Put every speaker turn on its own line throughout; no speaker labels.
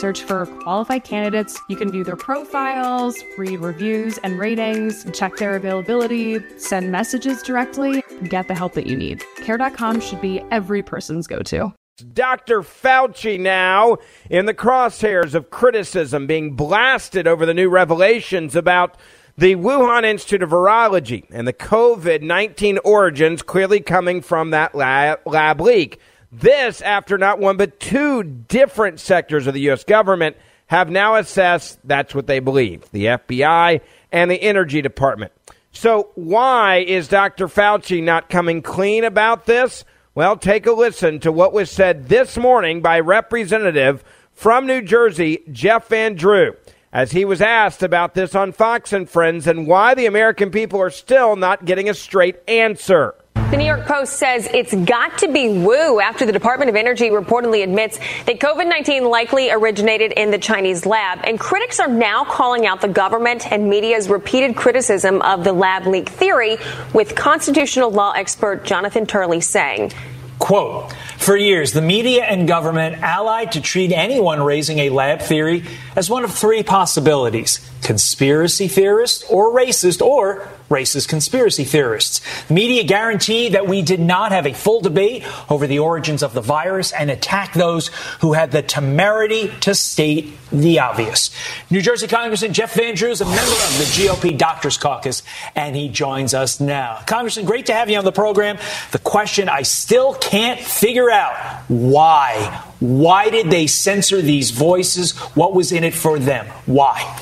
Search for qualified candidates. You can view their profiles, read reviews and ratings, check their availability, send messages directly, get the help that you need. Care.com should be every person's go to.
Dr. Fauci now in the crosshairs of criticism, being blasted over the new revelations about the Wuhan Institute of Virology and the COVID 19 origins clearly coming from that lab, lab leak. This after not one but two different sectors of the U.S. government have now assessed that's what they believe the FBI and the Energy Department. So, why is Dr. Fauci not coming clean about this? Well, take a listen to what was said this morning by Representative from New Jersey, Jeff Van Drew, as he was asked about this on Fox and Friends and why the American people are still not getting a straight answer.
The New York Post says it's got to be Wu after the Department of Energy reportedly admits that COVID 19 likely originated in the Chinese lab. And critics are now calling out the government and media's repeated criticism of the lab leak theory, with constitutional law expert Jonathan Turley saying,
Quote, for years, the media and government allied to treat anyone raising a lab theory as one of three possibilities conspiracy theorists or racist or racist conspiracy theorists. The media guaranteed that we did not have a full debate over the origins of the virus and attacked those who had the temerity to state the obvious. New Jersey Congressman Jeff Van Drew is a member of the GOP Doctors Caucus, and he joins us now. Congressman, great to have you on the program. The question I still can't figure out why? Why did they censor these voices? What was in it for them? Why?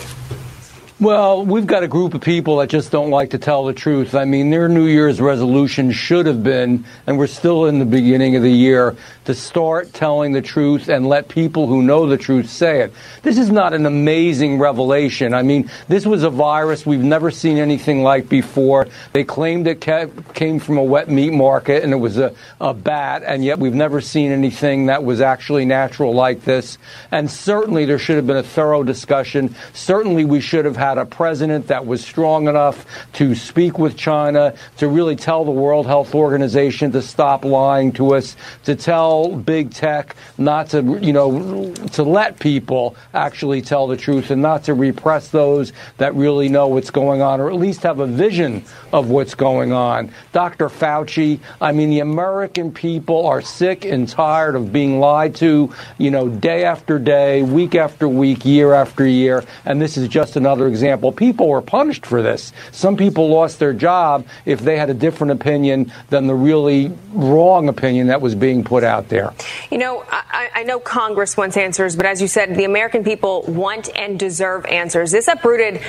Well, we've got a group of people that just don't like to tell the truth. I mean, their New Year's resolution should have been, and we're still in the beginning of the year, to start telling the truth and let people who know the truth say it. This is not an amazing revelation. I mean, this was a virus we've never seen anything like before. They claimed it came from a wet meat market and it was a, a bat, and yet we've never seen anything that was actually natural like this. And certainly there should have been a thorough discussion. Certainly we should have had a president that was strong enough to speak with China, to really tell the World Health Organization to stop lying to us, to tell big tech not to, you know, to let people actually tell the truth and not to repress those that really know what's going on or at least have a vision of what's going on. Dr. Fauci, I mean, the American people are sick and tired of being lied to, you know, day after day, week after week, year after year. And this is just another example. People were punished for this. Some people lost their job if they had a different opinion than the really wrong opinion that was being put out there?
You know, I, I, know Congress wants answers, but as you said, the American people want and deserve answers. This uprooted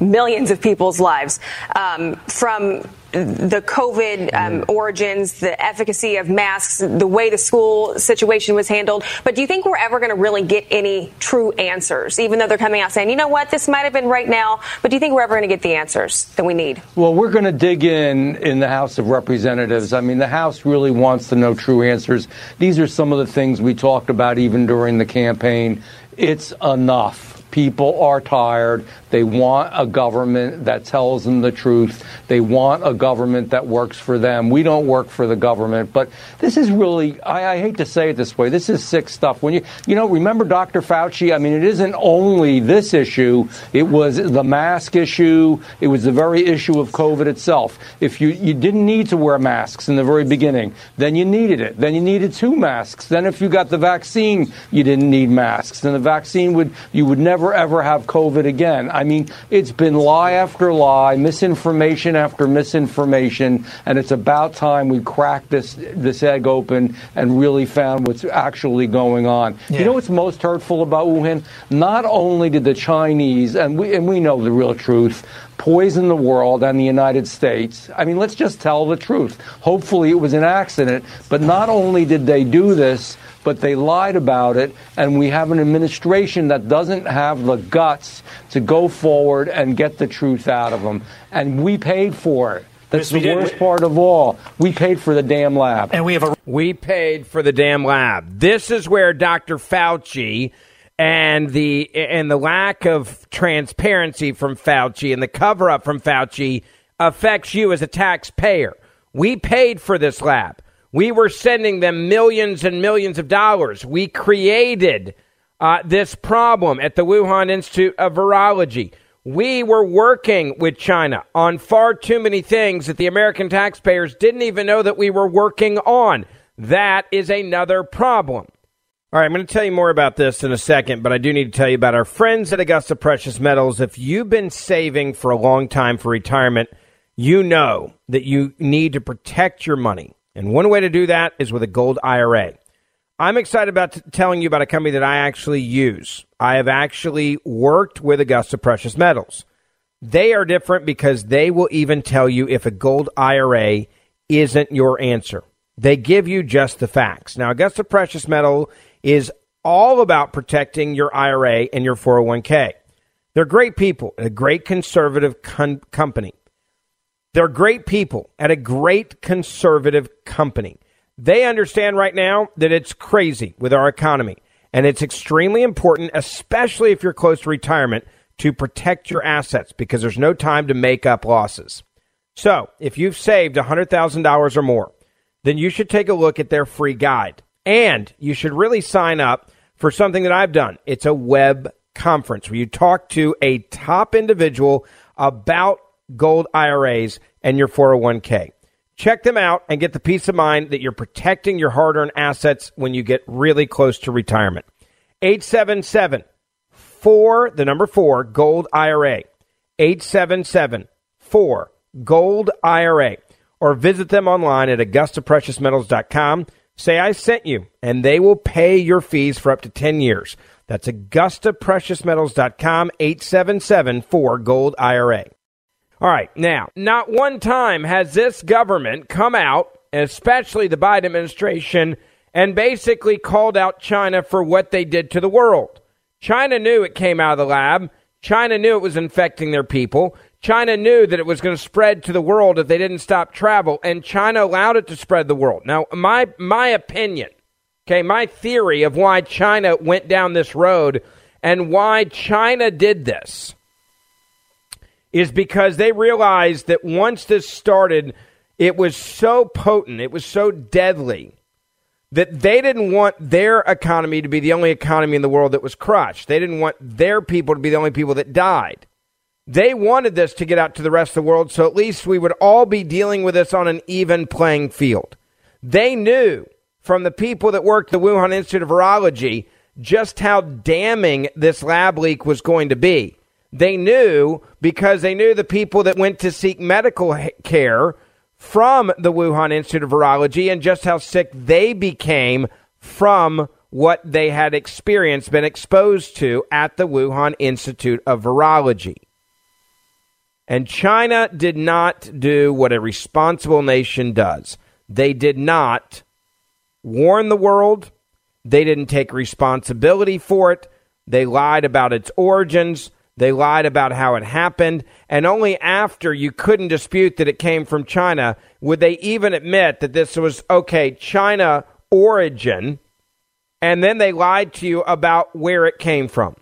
millions of people's lives um, from the COVID um, origins, the efficacy of masks, the way the school situation was handled. But do you think we're ever going to really get any true answers, even though they're coming out saying, you know what, this might have been right now, but do you think we're ever going to get the answers that we need?
Well, we're going to dig in in the House of Representatives. I mean, the House really wants to know true answers. These are some of the things we talked about even during the campaign. It's enough. People are tired. They want a government that tells them the truth. They want a government that works for them. We don't work for the government, but this is really, I, I, hate to say it this way, this is sick stuff. When you, you know, remember Dr. Fauci? I mean, it isn't only this issue, it was the mask issue, it was the very issue of COVID itself. If you, you didn't need to wear masks in the very beginning, then you needed it. Then you needed two masks. Then if you got the vaccine, you didn't need masks. Then the vaccine would, you would never never ever have COVID again. I mean, it's been lie after lie, misinformation after misinformation, and it's about time we crack this this egg open and really found what's actually going on.
Yeah.
You know what's most hurtful about Wuhan? Not only did the Chinese, and we and we know the real truth, poison the world and the United States. I mean, let's just tell the truth. Hopefully, it was an accident. But not only did they do this, but they lied about it, and we have an administration that doesn't have the guts to go forward and get the truth out of them. And we paid for it. That's
Yes, we
the
did.
worst part of all. We paid for the damn lab.
And we have a
We paid for the damn lab. This is where Dr. Fauci and the and the lack of transparency from Fauci and the cover up from Fauci affects you as a taxpayer. We paid for this lab. We were sending them millions and millions of dollars. We created uh, this problem at the Wuhan Institute of Virology. We were working with China on far too many things that the American taxpayers didn't even know that we were working on. That is another problem. All right, I'm going to tell you more about this in a second, but I do need to tell you about our friends at Augusta Precious Metals. If you've been saving for a long time for retirement, you know that you need to protect your money. And one way to do that is with a gold IRA. I'm excited about t- telling you about a company that I actually use. I have actually worked with Augusta Precious Metals. They are different because they will even tell you if a gold IRA isn't your answer. They give you just the facts. Now, Augusta Precious Metal is all about protecting your IRA and your 401k. They're great people, a great conservative con- company. They're great people at a great conservative company. They understand right now that it's crazy with our economy, and it's extremely important, especially if you're close to retirement, to protect your assets because there's no time to make up losses. So, if you've saved $100,000 or more, then you should take a look at their free guide. And you should really sign up for something that I've done. It's a web conference where you talk to a top individual about gold IRAs and your 401k. Check them out and get the peace of mind that you're protecting your hard earned assets when you get really close to retirement. 877 4, the number 4, Gold IRA. 877 4 Gold IRA. Or visit them online at AugustaPreciousMetals.com. Say I sent you, and they will pay your fees for up to 10 years. That's AugustaPreciousMetals.com, 877 4 Gold IRA. All right, now, not one time has this government come out, especially the Biden administration, and basically called out China for what they did to the world. China knew it came out of the lab. China knew it was infecting their people. China knew that it was going to spread to the world if they didn't stop travel, and China allowed it to spread the world. Now, my my opinion, okay, my theory of why China went down this road and why China did this is because they realized that once this started, it was so potent, it was so deadly that they didn't want their economy to be the only economy in the world that was crushed. They didn't want their people to be the only people that died. They wanted this to get out to the rest of the world so at least we would all be dealing with this on an even playing field. They knew from the people that worked the Wuhan Institute of Virology just how damning this lab leak was going to be. They knew because they knew the people that went to seek medical care from the Wuhan Institute of Virology and just how sick they became from what they had experienced, been exposed to at the Wuhan Institute of Virology. And China did not do what a responsible nation does. They did not warn the world. They didn't take responsibility for it. They lied about its origins. They lied about how it happened. And only after you couldn't dispute that it came from China would they even admit that this was, okay, China origin. And then they lied to you about where it came from.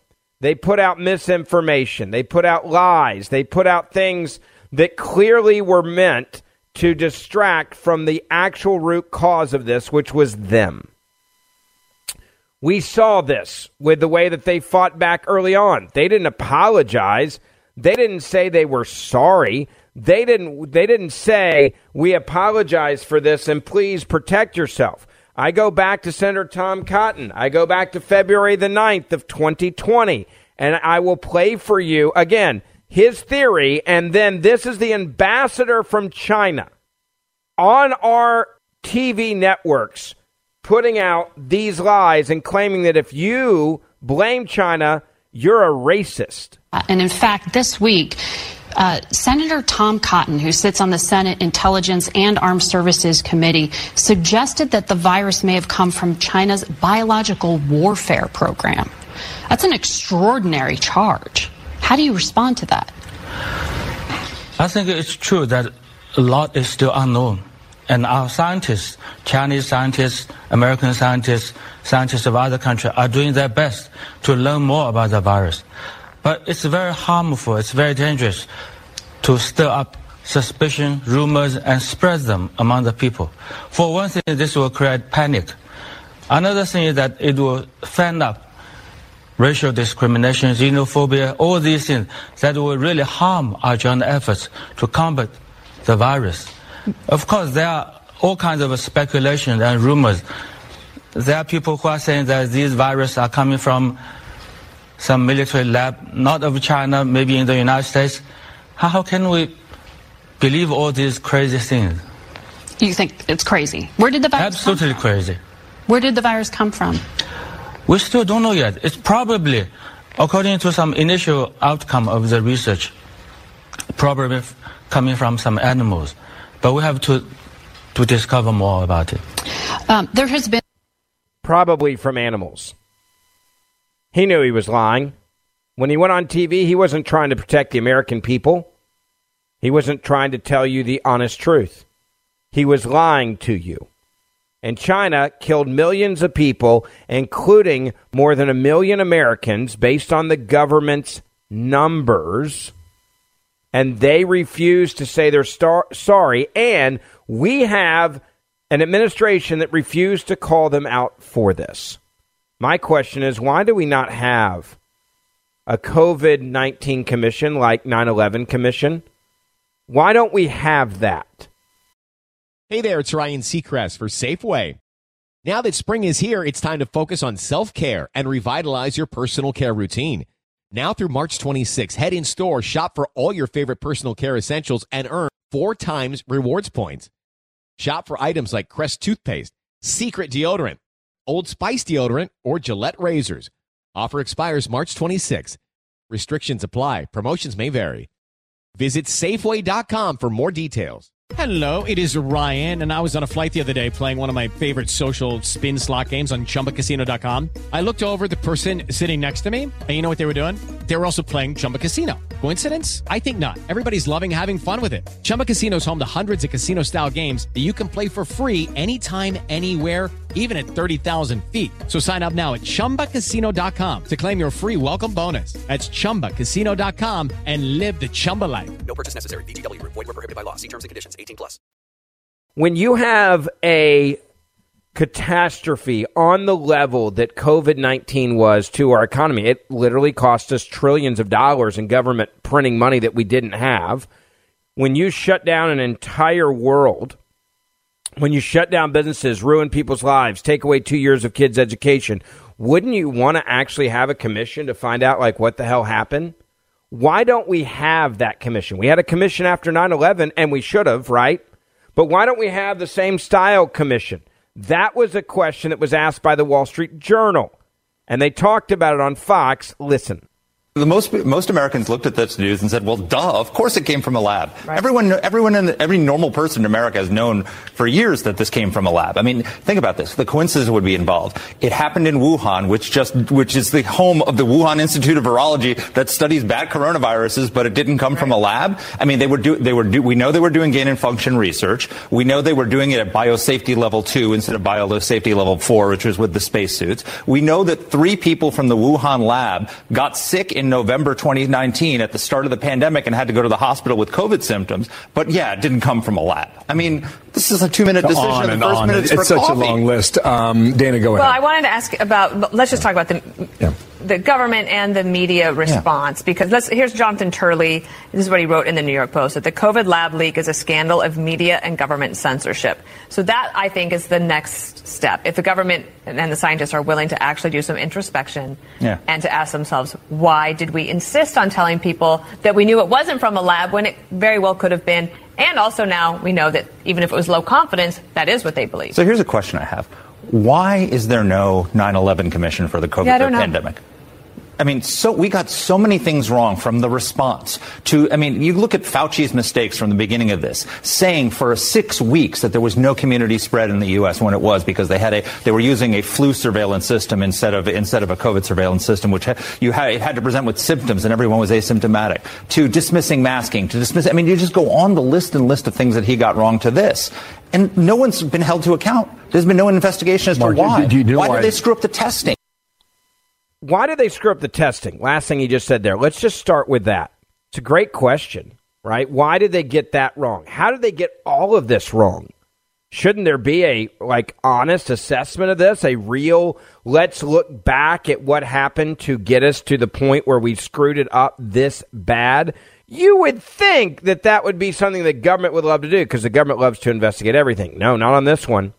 They put out misinformation. They put out lies. They put out things that clearly were meant to distract from the actual root cause of this, which was them. We saw this with the way that they fought back early on. They didn't apologize. They didn't say they were sorry. They didn't they didn't say we apologize for this and please protect yourself. I go back to Senator Tom Cotton. I go back to February the 9th of 2020. And I will play for you again his theory. And then this is the ambassador from China on our TV networks putting out these lies and claiming that if you blame China, you're a racist.
And in fact, this week, uh, Senator Tom Cotton, who sits on the Senate Intelligence and Armed Services Committee, suggested that the virus may have come from China's biological warfare program. That's an extraordinary charge. How do you respond to that?
I think it's true that a lot is still unknown. And our scientists, Chinese scientists, American scientists, scientists of other countries are doing their best to learn more about the virus. But it's very harmful, it's very dangerous to stir up suspicion, rumors, and spread them among the people. For one thing, this will create panic. Another thing is that it will fan up racial discrimination, xenophobia, all these things that will really harm our joint efforts to combat the virus. Of course, there are all kinds of speculation and rumors. There are people who are saying that these viruses are coming from some military lab, not of China, maybe in the United States. How, how can we believe all these crazy things?
You think it's crazy? Where did the virus
Absolutely crazy.
Where did the virus come from?
We still don't know yet. It's probably, according to some initial outcome of the research, probably coming from some animals. But we have to to discover more about it.
Um, there has been
probably from animals. He knew he was lying. When he went on TV, he wasn't trying to protect the American people. He wasn't trying to tell you the honest truth. He was lying to you. And China killed millions of people, including more than a million Americans, based on the government's numbers. And they refuse to say they're star- sorry. And we have an administration that refused to call them out for this. My question is why do we not have a COVID 19 commission like 9 11 commission? Why don't we have that?
Hey there, it's Ryan Seacrest for Safeway. Now that spring is here, it's time to focus on self care and revitalize your personal care routine. Now through March 26, head in store, shop for all your favorite personal care essentials, and earn four times rewards points. Shop for items like Crest toothpaste, Secret deodorant, Old Spice deodorant, or Gillette razors. Offer expires March 26. Restrictions apply. Promotions may vary. Visit Safeway.com for more details.
Hello, it is Ryan, and I was on a flight the other day playing one of my favorite social spin slot games on chumbacasino.com. I looked over the person sitting next to me, and you know what they were doing? They were also playing Chumba Casino. Coincidence? I think not. Everybody's loving having fun with it. Chumba Casino is home to hundreds of casino style games that you can play for free anytime, anywhere, even at 30,000 feet. So sign up now at chumbacasino.com to claim your free welcome bonus. That's chumbacasino.com and live the Chumba life.
No purchase necessary. VGW. Void were prohibited by law. See terms and conditions. 18 plus.
When you have a catastrophe on the level that COVID 19 was to our economy, it literally cost us trillions of dollars in government printing money that we didn't have. When you shut down an entire world, when you shut down businesses, ruin people's lives, take away two years of kids' education, wouldn't you want to actually have a commission to find out like what the hell happened? Why don't we have that commission? We had a commission after 9/11 and we should have, right? But why don't we have the same style commission? That was a question that was asked by the Wall Street Journal. And they talked about it on Fox. Listen.
The most most Americans looked at this news and said, "Well, duh! Of course it came from a lab. Right. Everyone, everyone, in the, every normal person in America has known for years that this came from a lab. I mean, think about this: the coincidence would be involved. It happened in Wuhan, which just which is the home of the Wuhan Institute of Virology that studies bad coronaviruses, but it didn't come right. from a lab. I mean, they were do, they were do, we know they were doing gain and function research. We know they were doing it at biosafety level two instead of biosafety level four, which was with the spacesuits. We know that three people from the Wuhan lab got sick in in November 2019 at the start of the pandemic and had to go to the hospital with COVID symptoms. But yeah, it didn't come from a lab. I mean, this is a two minute decision.
On and
the first
on.
It's
such
coffee.
a long list. Um, Dana, go ahead. well.
I wanted to ask about, let's just talk about the.
Yeah.
the government and the media response because let's here's Jonathan Turley. This is what he wrote in the New York Post that the COVID lab leak is a scandal of media and government censorship. So that I think is the next step. If the government and the scientists are willing to actually do some introspection
Yeah.
and to ask themselves why did we insist on telling people that we knew it wasn't from a lab when it very well could have been. And also now we know that even if it was low confidence, that is what they believe.
So here's a question I have. Why is there no 9/11 commission for the COVID
Yeah, don't know.
I mean, so we got so many things wrong from the response to. I mean, you look at Fauci's mistakes from the beginning of this, saying for six weeks that there was no community spread in the U.S. when it was because they had a they were using a flu surveillance system instead of instead of a COVID surveillance system, which ha- you had, it had to present with symptoms and everyone was asymptomatic. To dismissing masking, to dismiss. I mean, you just go on the list and list of things that he got wrong. To this, and no one's been held to account. There's been no investigation as
Mark,
to why.
do you know
why
why-
did they screw up the testing?
Why did they screw up the testing? Last thing he just said there. Let's just start with that. It's a great question, right? Why did they get that wrong? How did they get all of this wrong? Shouldn't there be a like honest assessment of this? A real let's look back at what happened to get us to the point where we screwed it up this bad? You would think that that would be something the government would love to do because the government loves to investigate everything. No, not on this one.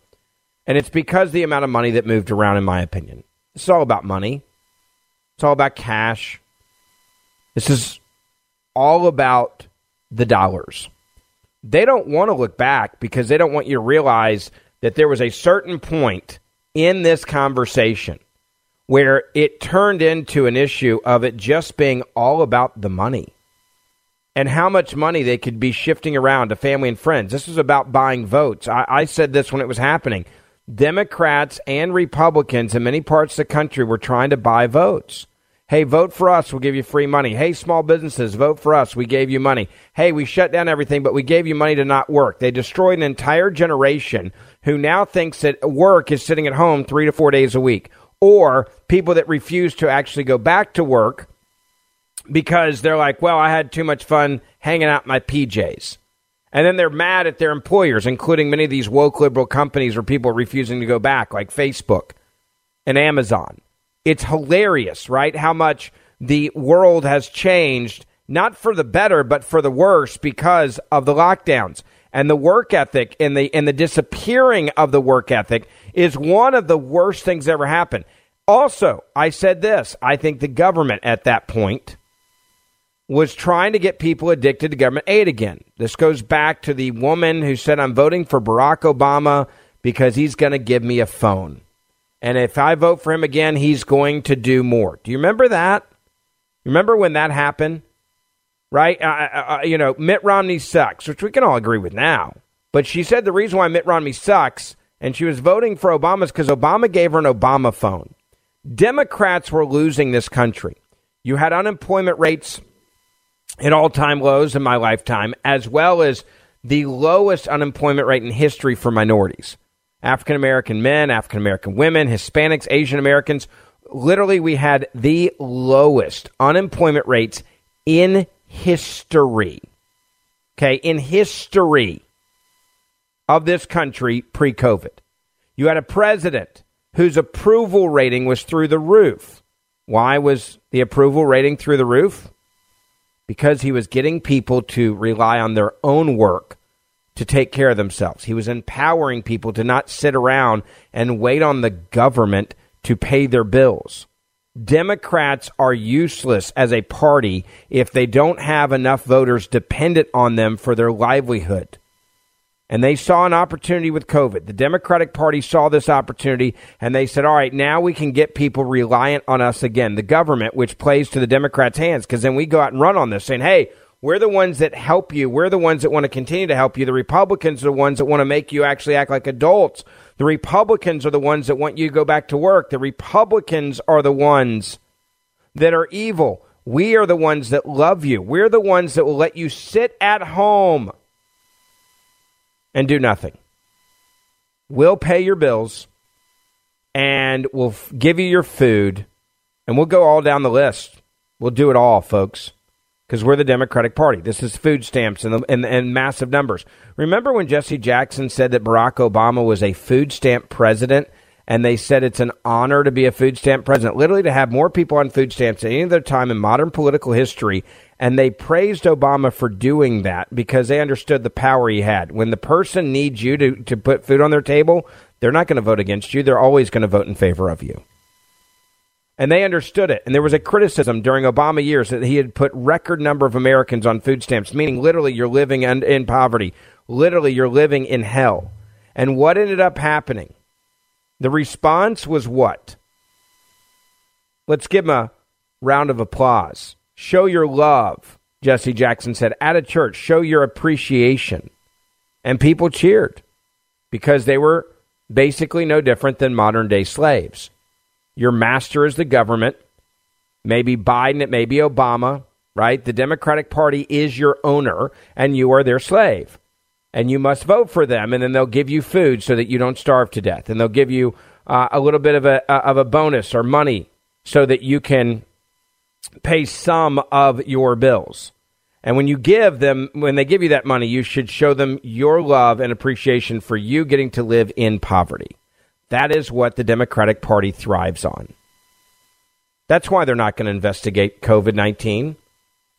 And it's because the amount of money that moved around, in my opinion. It's all about money. It's all about cash. This is all about the dollars. They don't want to look back because they don't want you to realize that there was a certain point in this conversation where it turned into an issue of it just being all about the money and how much money they could be shifting around to family and friends. This was about buying votes. I, I said this when it was happening. Democrats and Republicans in many parts of the country were trying to buy votes. Hey, vote for us. We'll give you free money. Hey, small businesses, vote for us. We gave you money. Hey, we shut down everything, but we gave you money to not work. They destroyed an entire generation who now thinks that work is sitting at home three to four days a week, or people that refuse to actually go back to work because they're like, well, I had too much fun hanging out in my PJs. And then they're mad at their employers, including many of these woke liberal companies where people are refusing to go back, like Facebook and Amazon. It's hilarious, right? How much the world has changed, not for the better, but for the worse because of the lockdowns. And the work ethic and the and the disappearing of the work ethic is one of the worst things ever happened. Also, I said this. I think the government at that point was trying to get people addicted to government aid again. This goes back to the woman who said, I'm voting for Barack Obama because he's going to give me a phone. And if I vote for him again, he's going to do more. Do you remember that? Remember when that happened? Right? Uh, uh, uh, you know, Mitt Romney sucks, which we can all agree with now. But she said the reason why Mitt Romney sucks and she was voting for Obama is because Obama gave her an Obama phone. Democrats were losing this country. You had unemployment rates at all time lows in my lifetime, as well as the lowest unemployment rate in history for minorities. African American men, African American women, Hispanics, Asian Americans. Literally, we had the lowest unemployment rates in history. Okay, in history of this country pre COVID. You had a president whose approval rating was through the roof. Why was the approval rating through the roof? Because he was getting people to rely on their own work to take care of themselves. He was empowering people to not sit around and wait on the government to pay their bills. Democrats are useless as a party if they don't have enough voters dependent on them for their livelihood. And they saw an opportunity with COVID. The Democratic Party saw this opportunity and they said, all right, now we can get people reliant on us again, the government, which plays to the Democrats' hands, because then we go out and run on this saying, hey, we're the ones that help you. We're the ones that want to continue to help you. The Republicans are the ones that want to make you actually act like adults. The Republicans are the ones that want you to go back to work. The Republicans are the ones that are evil. We are the ones that love you. We're the ones that will let you sit at home and do nothing. We'll pay your bills and we'll give you your food and we'll go all down the list. We'll do it all, folks, because we're the Democratic Party. This is food stamps and, and massive numbers. Remember when Jesse Jackson said that Barack Obama was a food stamp president and they said it's an honor to be a food stamp president, literally to have more people on food stamps than any other time in modern political history. And they praised Obama for doing that because they understood the power he had. When the person needs you to, to put food on their table, they're not going to vote against you. They're always going to vote in favor of you. And they understood it. And there was a criticism during Obama years that he had put record number of Americans on food stamps, meaning literally you're living in, in poverty. Literally you're living in hell. And what ended up happening? The response was what? Let's give him a round of applause. Show your love, Jesse Jackson said. At a church, show your appreciation. And people cheered because they were basically no different than modern day slaves. Your master is the government. Maybe Biden, it may be Obama, right? The Democratic Party is your owner, and you are their slave. And you must vote for them, and then they'll give you food so that you don't starve to death. And they'll give you uh, a little bit of a, uh, of a bonus or money so that you can pay some of your bills. And when you give them, when they give you that money, you should show them your love and appreciation for you getting to live in poverty. That is what the Democratic Party thrives on. That's why they're not going to investigate COVID 19.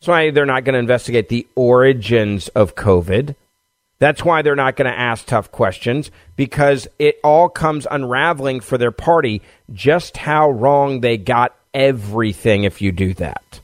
That's why they're not going to investigate the origins of COVID. That's why they're not going to ask tough questions because it all comes unraveling for their party just how wrong they got everything if you do that.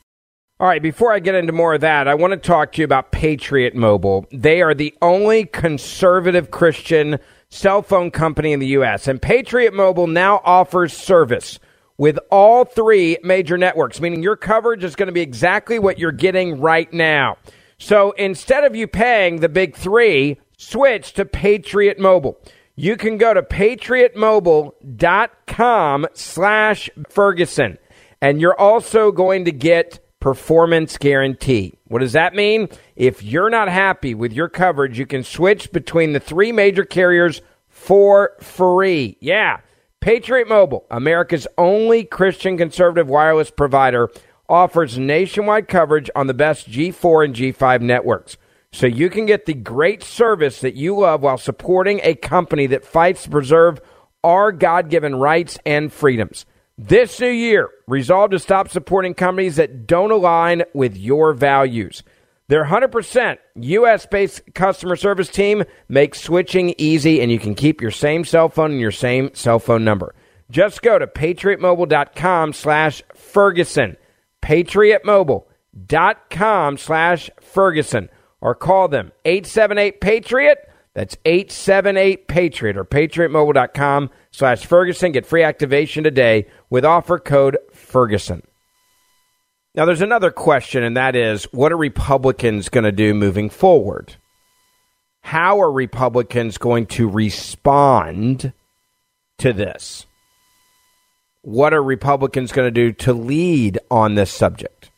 All right, before I get into more of that, I want to talk to you about Patriot Mobile. They are the only conservative Christian cell phone company in the U.S. And Patriot Mobile now offers service with all three major networks, meaning your coverage is going to be exactly what you're getting right now. So instead of you paying the big three, switch to Patriot Mobile. You can go to patriotmobile.com slash Ferguson. And you're also going to get performance guarantee. What does that mean? If you're not happy with your coverage, you can switch between the three major carriers for free. Yeah. Patriot Mobile, America's only Christian conservative wireless provider, offers nationwide coverage on the best G4 and G5 networks. So you can get the great service that you love while supporting a company that fights to preserve our God given rights and freedoms. This new year, resolve to stop supporting companies that don't align with your values. Their 100% US based customer service team makes switching easy, and you can keep your same cell phone and your same cell phone number. Just go to patriotmobile.com slash Ferguson. Patriotmobile.com slash Ferguson. Or call them 878 Patriot. That's 878 Patriot or patriotmobile.com slash Ferguson. Get free activation today with offer code Ferguson. Now, there's another question, and that is what are Republicans going to do moving forward? How are Republicans going to respond to this? What are Republicans going to do to lead on this subject?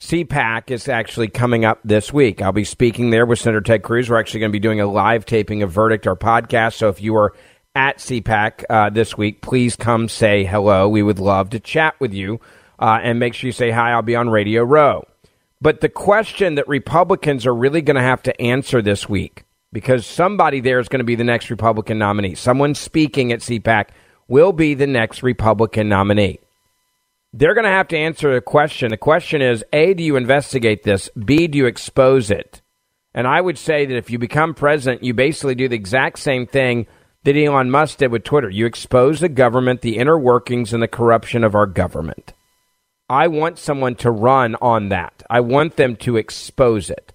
CPAC is actually coming up this week. I'll be speaking there with Senator Ted Cruz. We're actually going to be doing a live taping of Verdict, our podcast. So if you are at CPAC uh, this week, please come say hello. We would love to chat with you uh, and make sure you say hi. I'll be on Radio Row. But the question that Republicans are really going to have to answer this week, because somebody there is going to be the next Republican nominee, someone speaking at CPAC will be the next Republican nominee they're going to have to answer a question. The question is A, do you investigate this? B, do you expose it? And I would say that if you become president, you basically do the exact same thing that Elon Musk did with Twitter. You expose the government, the inner workings, and the corruption of our government. I want someone to run on that. I want them to expose it.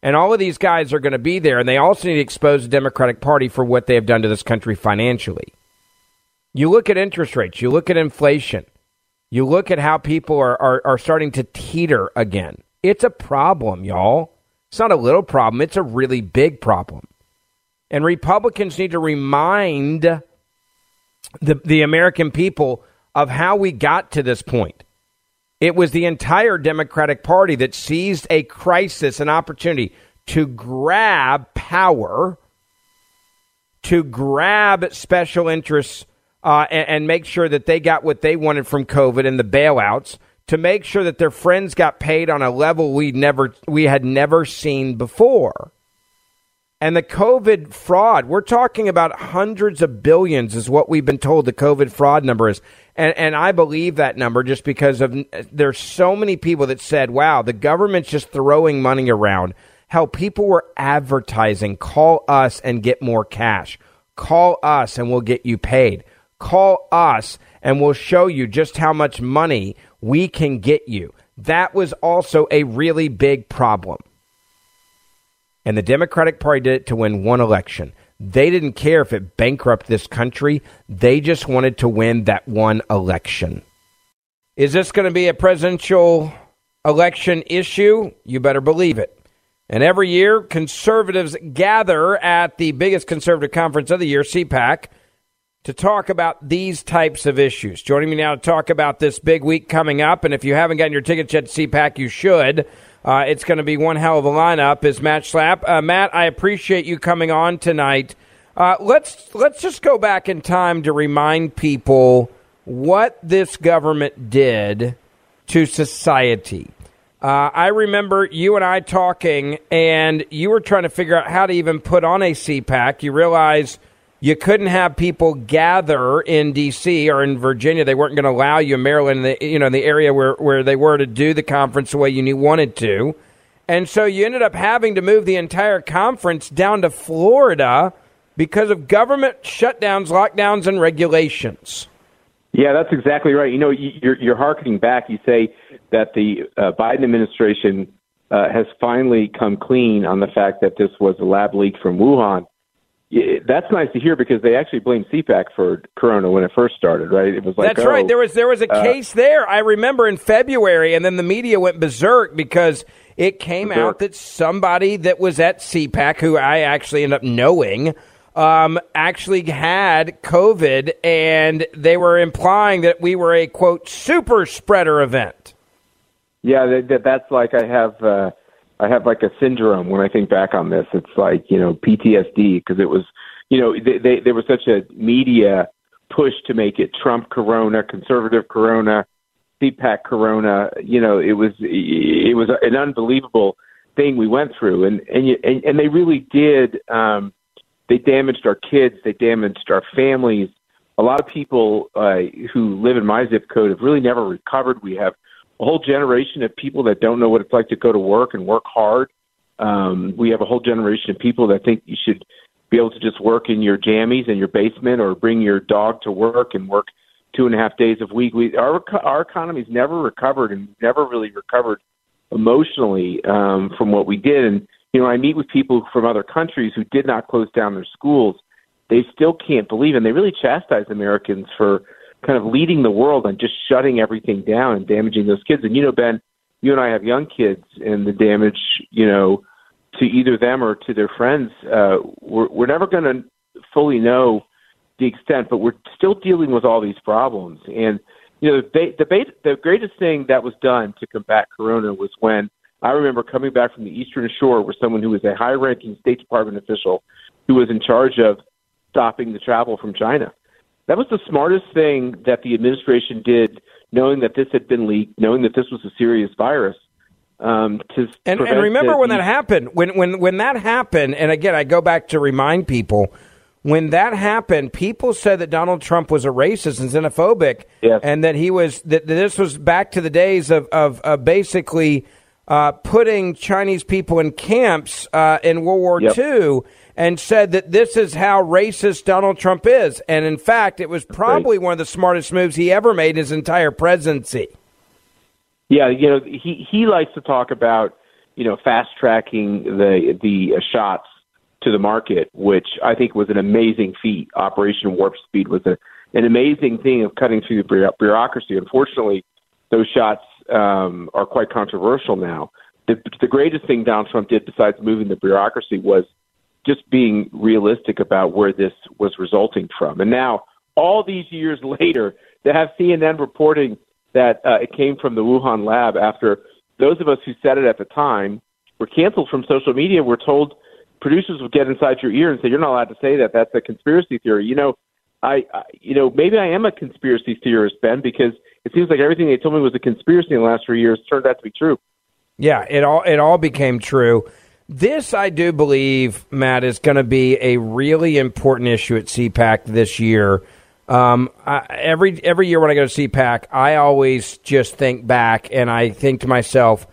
And all of these guys are going to be there, and they also need to expose the Democratic Party for what they have done to this country financially. You look at interest rates, you look at inflation. You look at how people are, are, are starting to teeter again. It's a problem, y'all. It's not a little problem, it's a really big problem. And Republicans need to remind the, the American people of how we got to this point. It was the entire Democratic Party that seized a crisis, an opportunity to grab power, to grab special interests uh, and, and make sure that they got what they wanted from COVID and the bailouts to make sure that their friends got paid on a level we never we had never seen before. And the COVID fraud, we're talking about hundreds of billions, is what we've been told the COVID fraud number is. And, and I believe that number just because of there's so many people that said, wow, the government's just throwing money around. How people were advertising, call us and get more cash. Call us and we'll get you paid. Call us and we'll show you just how much money we can get you. That was also a really big problem. And the Democratic Party did it to win one election. They didn't care if it bankrupted this country. They just wanted to win that one election. Is this going to be a presidential election issue? You better believe it. And every year, conservatives gather at the biggest conservative conference of the year, CPAC, to talk about these types of issues. Joining me now to talk about this big week coming up, and if you haven't gotten your tickets yet to CPAC, you should. Uh, it's going to be one hell of a lineup. Is Matt Schlapp? Uh, Matt, I appreciate you coming on tonight. Uh, let's let's just go back in time to remind people what this government did to society. Uh, I remember you and I talking, and you were trying to figure out how to even put on a CPAC. You realize you couldn't have people gather in D.C. or in Virginia. They weren't going to allow you in Maryland, the, you know, the area where, where they were to do the conference the way you wanted to. And so you ended up having to move the entire conference down to Florida because of government shutdowns, lockdowns, and regulations.
Yeah, that's exactly right. You know, you're, you're harkening back. You say that the uh, Biden administration uh, has finally come clean on the fact that this was a lab leak from Wuhan that's nice to hear because they actually blamed CPAC for Corona when it first started, right? It was like
that's
oh,
right. There was there was a uh, case there. I remember in February, and then the media went berserk because it came berserk. out that somebody that was at CPAC, who I actually ended up knowing, um, actually had COVID, and they were implying that we were a quote super spreader event.
Yeah, that, that's like I have. Uh, I have like a syndrome when I think back on this. It's like you know PTSD because it was you know they, they there was such a media push to make it Trump Corona, conservative Corona, CPAC Corona. You know it was it was an unbelievable thing we went through, and and and, and they really did. Um, they damaged our kids. They damaged our families. A lot of people uh, who live in my zip code have really never recovered. We have a whole generation of people that don't know what it's like to go to work and work hard. Um, we have a whole generation of people that think you should be able to just work in your jammies in your basement or bring your dog to work and work two and a half days a week. We our our economy's never recovered and never really recovered emotionally um, from what we did. And you know, I meet with people from other countries who did not close down their schools. They still can't believe, and they really chastise Americans for kind of leading the world on just shutting everything down and damaging those kids. And you know, Ben, you and I have young kids, and the damage, you know, to either them or to their friends, uh, we're, we're never going to fully know the extent, but we're still dealing with all these problems. And you know, the, the, the greatest thing that was done to combat Corona was when I remember coming back from the Eastern Shore, where someone who was a high-ranking State Department official who was in charge of stopping the travel from China that was the smartest thing that the administration did, knowing that this had been leaked, knowing that this was a serious virus. Um, to
and, and remember
the,
when that happened, when when when that happened, and again, I go back to remind people when that happened, people said that Donald Trump was a racist and xenophobic,
yes.
and that he was that this was back to the days of of, of basically uh, putting Chinese people in camps uh, in World War
yep.
II and said that this is how racist Donald Trump is. And in fact, it was probably one of the smartest moves he ever made in his entire presidency.
Yeah, you know, he he likes to talk about, you know, fast tracking the the shots to the market, which I think was an amazing feat. Operation Warp Speed was a, an amazing thing of cutting through the bureaucracy. Unfortunately, those shots um, are quite controversial now. The, the greatest thing Donald Trump did, besides moving the bureaucracy, was just being realistic about where this was resulting from. And now, all these years later, to have CNN reporting that uh, it came from the Wuhan lab after those of us who said it at the time were canceled from social media, were told producers would get inside your ear and say, "You're not allowed to say that. That's a conspiracy theory." You know, I, I you know, maybe I am a conspiracy theorist, Ben, because it seems like everything they told me was a conspiracy in the last three years turned out to be true.
Yeah, it all it all became true This, I do believe, Matt, is going to be a really important issue at CPAC this year. Um, I, every every year when I go to CPAC, I always just think back and I think to myself,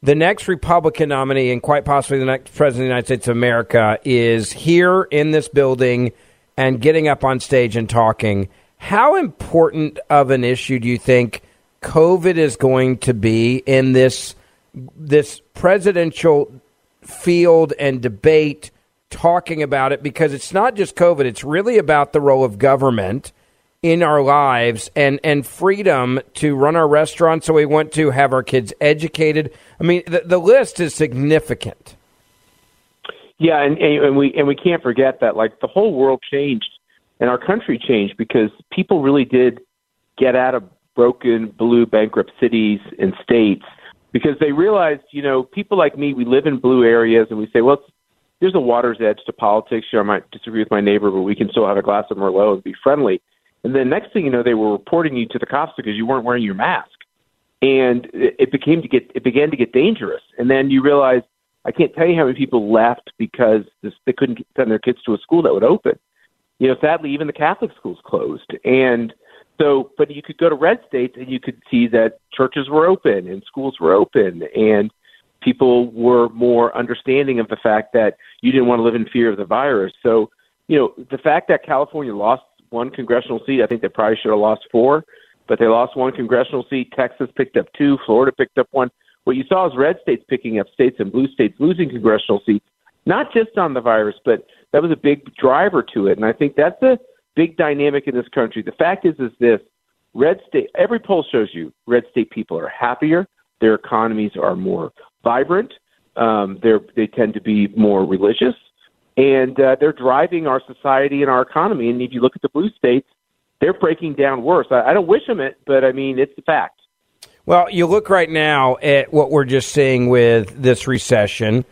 the next Republican nominee and quite possibly the next president of the United States of America is here in this building and getting up on stage and talking. How important of an issue do you think COVID is going to be in this this presidential field and debate talking about it because it's not just COVID, it's really about the role of government in our lives and, and freedom to run our restaurants so we want to have our kids educated. I mean, the, the list is significant.
Yeah, and, and we and we can't forget that like the whole world changed and our country changed because people really did get out of broken blue bankrupt cities and states because they realized, you know, people like me, we live in blue areas and we say, well, there's a water's edge to politics. You know, I might disagree with my neighbor, but we can still have a glass of Merlot and be friendly. And then next thing you know, they were reporting you to the cops because you weren't wearing your mask, and it became to get it began to get dangerous. And then you realize I can't tell you how many people left because this, they couldn't send their kids to a school that would open. You know, sadly, even the Catholic schools closed, and so, but you could go to red states and you could see that churches were open and schools were open and people were more understanding of the fact that you didn't want to live in fear of the virus. So, you know, the fact that California lost one congressional seat, I think they probably should have lost four, but they lost one congressional seat. Texas picked up two. Florida picked up one. What you saw is red states picking up states and blue states losing congressional seats, not just on the virus, but that was a big driver to it. And I think that's a big dynamic in this country. The fact is, is this: red state. Every poll shows you red state people are happier. Their economies are more vibrant. Um, they're, they tend to be more religious, and uh, they're driving our society and our economy. And if you look at the blue states, they're breaking down worse. I, I don't wish them it, but I mean it's the fact.
Well, you look right now at what we're just seeing with this recession.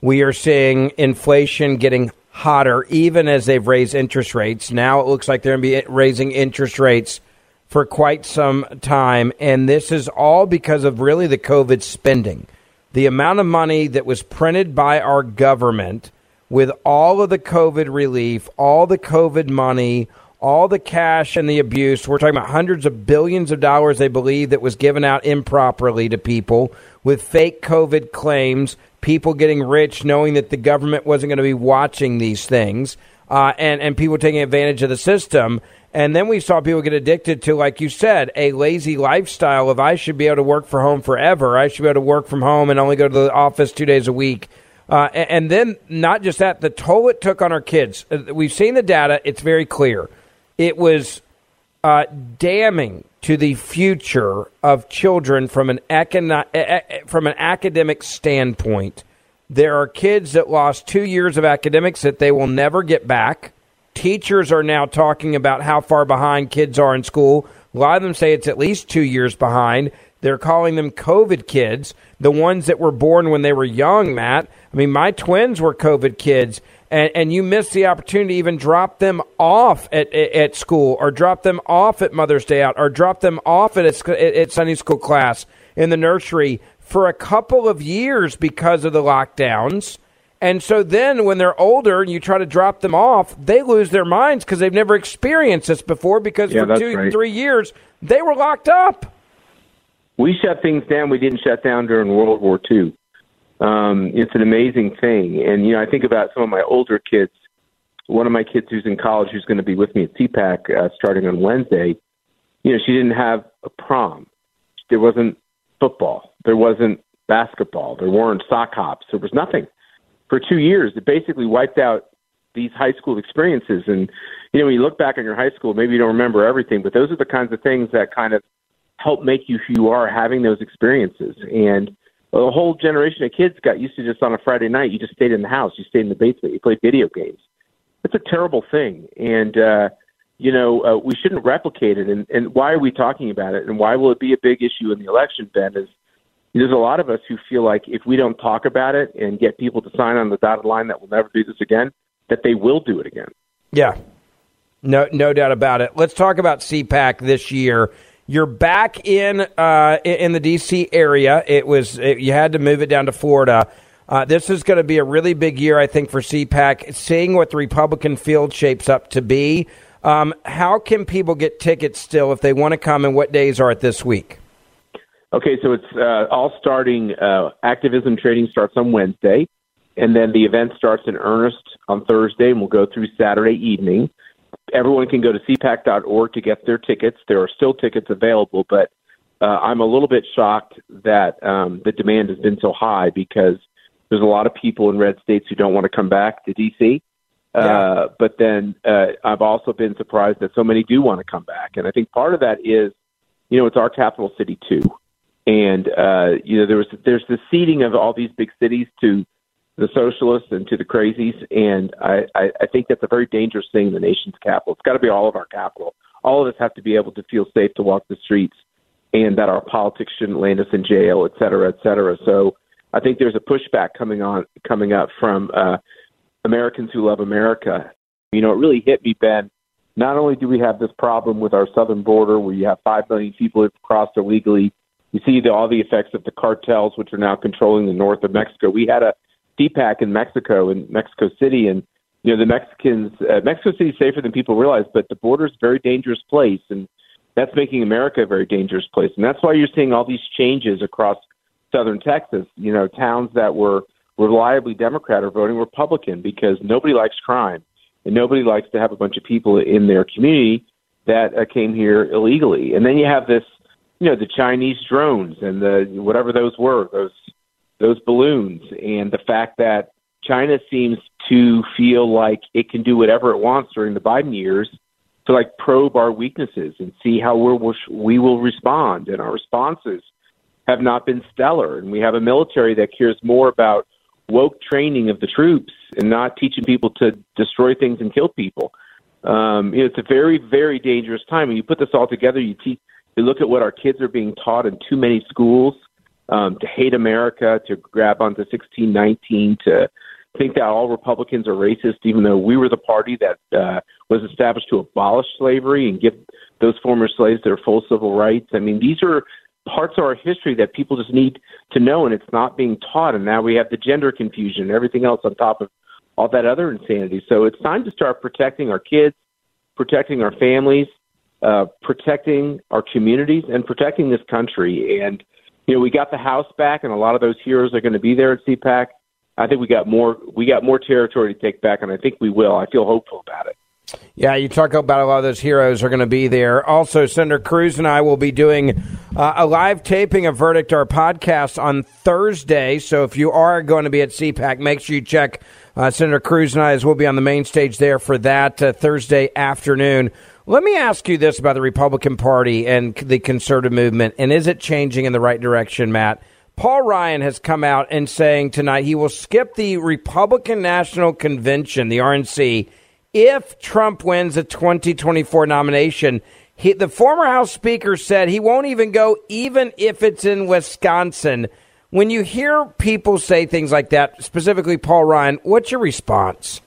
We are seeing inflation getting hotter, even as they've raised interest rates. Now it looks like they're going to be raising interest rates for quite some time. And this is all because of really the COVID spending. The amount of money that was printed by our government with all of the COVID relief, all the COVID money, all the cash and the abuse. We're talking about hundreds of billions of dollars, they believe, that was given out improperly to people with fake COVID claims people getting rich knowing that the government wasn't going to be watching these things, uh, and and people taking advantage of the system. And then we saw people get addicted to, like you said, a lazy lifestyle of I should be able to work from home forever. I should be able to work from home and only go to the office two days a week. Uh, and, then not just that, the toll it took on our kids. Uh, we've seen the data; it's very clear. It was uh, damning to the future of children from an econo- eh, eh, eh, from an academic standpoint. There are kids that lost two years of academics that they will never get back. Teachers are now talking about how far behind kids are in school. A lot of them say it's at least two years behind. They're calling them COVID kids, the ones that were born when they were young, Matt. I mean, my twins were COVID kids and, and you miss the opportunity to even drop them off at, at, school or drop them off at Mother's Day out or drop them off at, at, at Sunday school class in the nursery for a couple of years because of the lockdowns. And so then when they're older and you try to drop them off, they lose their minds because they've never experienced this before because
yeah,
for two,
right.
three years they were locked up.
We shut things down. We didn't shut down during World War II. Um, it's an amazing thing. And, you know, I think about some of my older kids. One of my kids who's in college, who's going to be with me at CPAC uh, starting on Wednesday, you know, she didn't have a prom. There wasn't football. There wasn't basketball. There weren't sock hops. There was nothing. For two years, it basically wiped out these high school experiences. And, you know, when you look back on your high school, maybe you don't remember everything, but those are the kinds of things that kind of help make you who you are having those experiences. And, a whole generation of kids got used to just on a Friday night, you just stayed in the house, you stayed in the basement, you played video games. It's a terrible thing, and uh, you know uh, we shouldn't replicate it. And, and why are we talking about it? And why will it be a big issue in the election? Ben is there's a lot of us who feel like if we don't talk about it and get people to sign on the dotted line that we'll never do this again, that they will do it again.
Yeah, no, no doubt about it. Let's talk about CPAC this year. You're back in uh, in the DC area. It was it, you had to move it down to Florida. Uh, this is going to be a really big year, I think, for CPAC. Seeing what the Republican field shapes up to be, um, how can people get tickets still if they want to come, and what days are it this week?
Okay, so it's uh, all starting. Uh, activism trading starts on Wednesday, and then the event starts in earnest on Thursday, and will go through Saturday evening. Everyone can go to cpac.org to get their tickets. There are still tickets available, but uh, I'm a little bit shocked that um, the demand has been so high because there's a lot of people in red states who don't want to come back to D.C. Uh, but then uh, I've also been surprised that so many do want to come back, and I think part of that is, you know, it's our capital city too, and uh, you know there was there's the ceding of all these big cities to the socialists and to the crazies, and I, I, I think that's a very dangerous thing in the nation's capital. It's got to be all of our capital. All of us have to be able to feel safe to walk the streets, and that our politics shouldn't land us in jail, et cetera, et cetera. So I think there's a pushback coming on coming up from uh, Americans who love America. You know, it really hit me, Ben. Not only do we have this problem with our southern border, where you have five million people who've crossed illegally, you see the, all the effects of the cartels, which are now controlling the north of Mexico. We had a CPAC in Mexico, in Mexico City, and you know the Mexicans. Uh, Mexico City is safer than people realize, but the border is a very dangerous place, and that's making America a very dangerous place. And that's why you're seeing all these changes across southern Texas. You know, towns that were reliably Democrat are voting Republican because nobody likes crime, and nobody likes to have a bunch of people in their community that uh, came here illegally. And then you have this, you know, the Chinese drones and the whatever those were, those those balloons, and the fact that China seems to feel like it can do whatever it wants during the Biden years to like probe our weaknesses and see how we're, we will respond. And our responses have not been stellar. And we have a military that cares more about woke training of the troops and not teaching people to destroy things and kill people. Um, you know, it's a very, very dangerous time. When you put this all together, you teach, you look at what our kids are being taught in too many schools um, to hate America, to grab onto 1619, to think that all Republicans are racist, even though we were the party that uh, was established to abolish slavery and give those former slaves their full civil rights. I mean, these are parts of our history that people just need to know, and it's not being taught. And now we have the gender confusion and everything else on top of all that other insanity. So it's time to start protecting our kids, protecting our families, uh, protecting our communities, and protecting this country. And you know, we got the House back, and a lot of those heroes are going to be there at CPAC. I think we got more. We got more territory to take back, and I think we will. I feel hopeful about it.
Yeah, you talk about a lot of those heroes are going to be there. Also, Senator Cruz and I will be doing uh, a live taping of Verdict, our podcast, on Thursday. So if you are going to be at CPAC, make sure you check uh, Senator Cruz and I as we'll be on the main stage there for that uh, Thursday afternoon. Let me ask you this about the Republican Party and the conservative movement, and is it changing in the right direction, Matt? Paul Ryan has come out and saying tonight he will skip the Republican National Convention, the RNC, if Trump wins the 2024 nomination. He, the former House Speaker said he won't even go, even if it's in Wisconsin. When you hear people say things like that, specifically Paul Ryan, what's your response?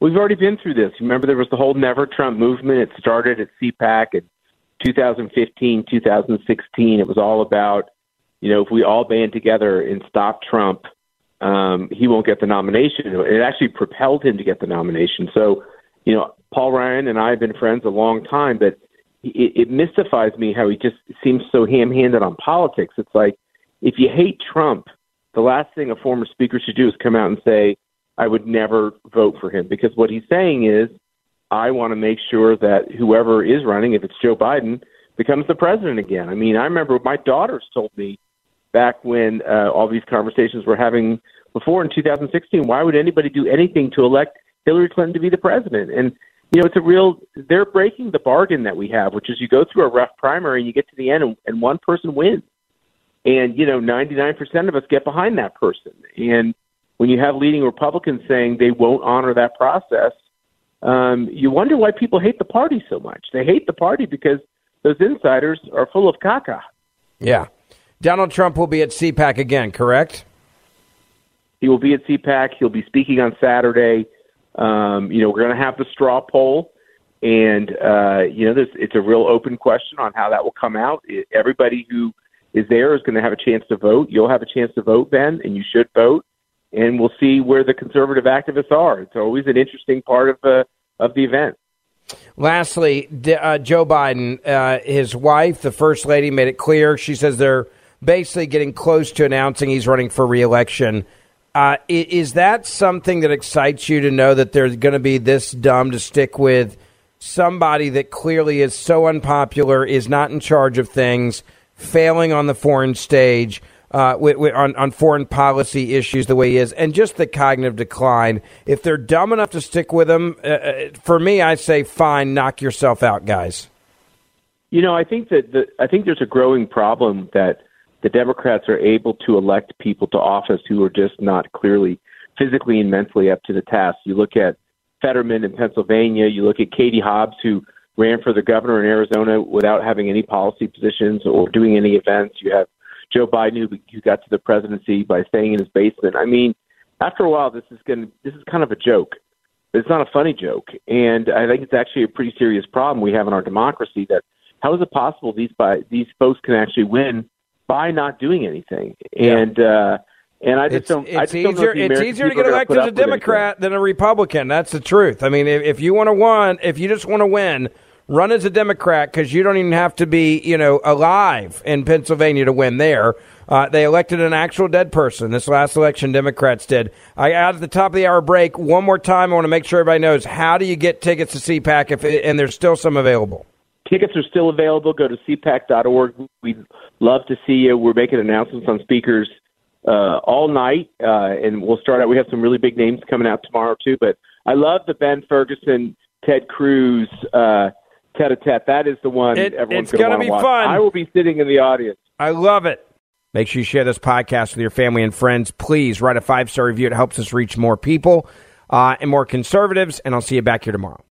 We've already been through this. Remember, there was the whole Never Trump movement. It started at CPAC in 2015, 2016. It was all about, you know, if we all band together and stop Trump, um, he won't get the nomination. It actually propelled him to get the nomination. So, you know, Paul Ryan and I have been friends a long time, but it, it mystifies me how he just seems so ham-handed on politics. It's like if you hate Trump, the last thing a former speaker should do is come out and say, I would never vote for him because what he's saying is, I want to make sure that whoever is running, if it's Joe Biden, becomes the president again. I mean, I remember my daughters told me back when uh, all these conversations were having before in 2016, why would anybody do anything to elect Hillary Clinton to be the president? And you know, it's a real. They're breaking the bargain that we have, which is you go through a rough primary and you get to the end, and, and one person wins, and you know, 99% of us get behind that person, and when you have leading Republicans saying they won't honor that process, um, you wonder why people hate the party so much. They hate the party because those insiders are full of caca.
Yeah. Donald Trump will be at CPAC again, correct?
He will be at CPAC. He'll be speaking on Saturday. Um, you know, we're going to have the straw poll, and uh, you know, it's a real open question on how that will come out. It, everybody who is there is going to have a chance to vote. You'll have a chance to vote, Ben, and you should vote. And we'll see where the conservative activists are. It's always an interesting part of the of the event.
Lastly, uh, Joe Biden, uh, his wife, the first lady, made it clear. She says they're basically getting close to announcing he's running for reelection. Uh, is that something that excites you to know that they're going to be this dumb to stick with somebody that clearly is so unpopular, is not in charge of things, failing on the foreign stage? Uh, with, with, on, on foreign policy issues the way he is, and just the cognitive decline. If they're dumb enough to stick with him, uh, uh for me, I say fine, knock yourself out, guys.
You know, I think that the, I think there's a growing problem that the Democrats are able to elect people to office who are just not clearly physically and mentally up to the task. You look at Fetterman in Pennsylvania, you look at Katie Hobbs, who ran for the governor in Arizona without having any policy positions or doing any events. You have Joe Biden, who, who got to the presidency by staying in his basement. I mean, after a while, this is going this is kind of a joke. It's not a funny joke, and I think it's actually a pretty serious problem we have in our democracy. That how is it possible these by these folks can actually win by not doing anything. And uh, and I just
it's,
don't.
It's
I just
easier.
don't
it's easier to get elected as a Democrat than a Republican. That's the truth. I mean, if, if you want to win, if you just want to win, run as a Democrat because you don't even have to be, you know, alive in Pennsylvania to win there. Uh, they elected an actual dead person. This last election, Democrats did. I at the top of the hour break one more time. I want to make sure everybody knows how do you get tickets to CPAC if and there's still some available.
Tickets are still available. Go to cpac.org. We'd love to see you. We're making announcements on speakers uh, all night, uh, and we'll start out. We have some really big names coming out tomorrow too. But I love the Ben Ferguson, Ted Cruz uh, tete-a-tete. That is the one
it,
everyone's
going to
be
watch. fun.
I will be sitting in the audience.
I love it. Make sure you share this podcast with your family and friends. Please write a five star review. It helps us reach more people uh, and more conservatives. And I'll see you back here tomorrow.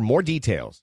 more details.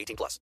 18 plus.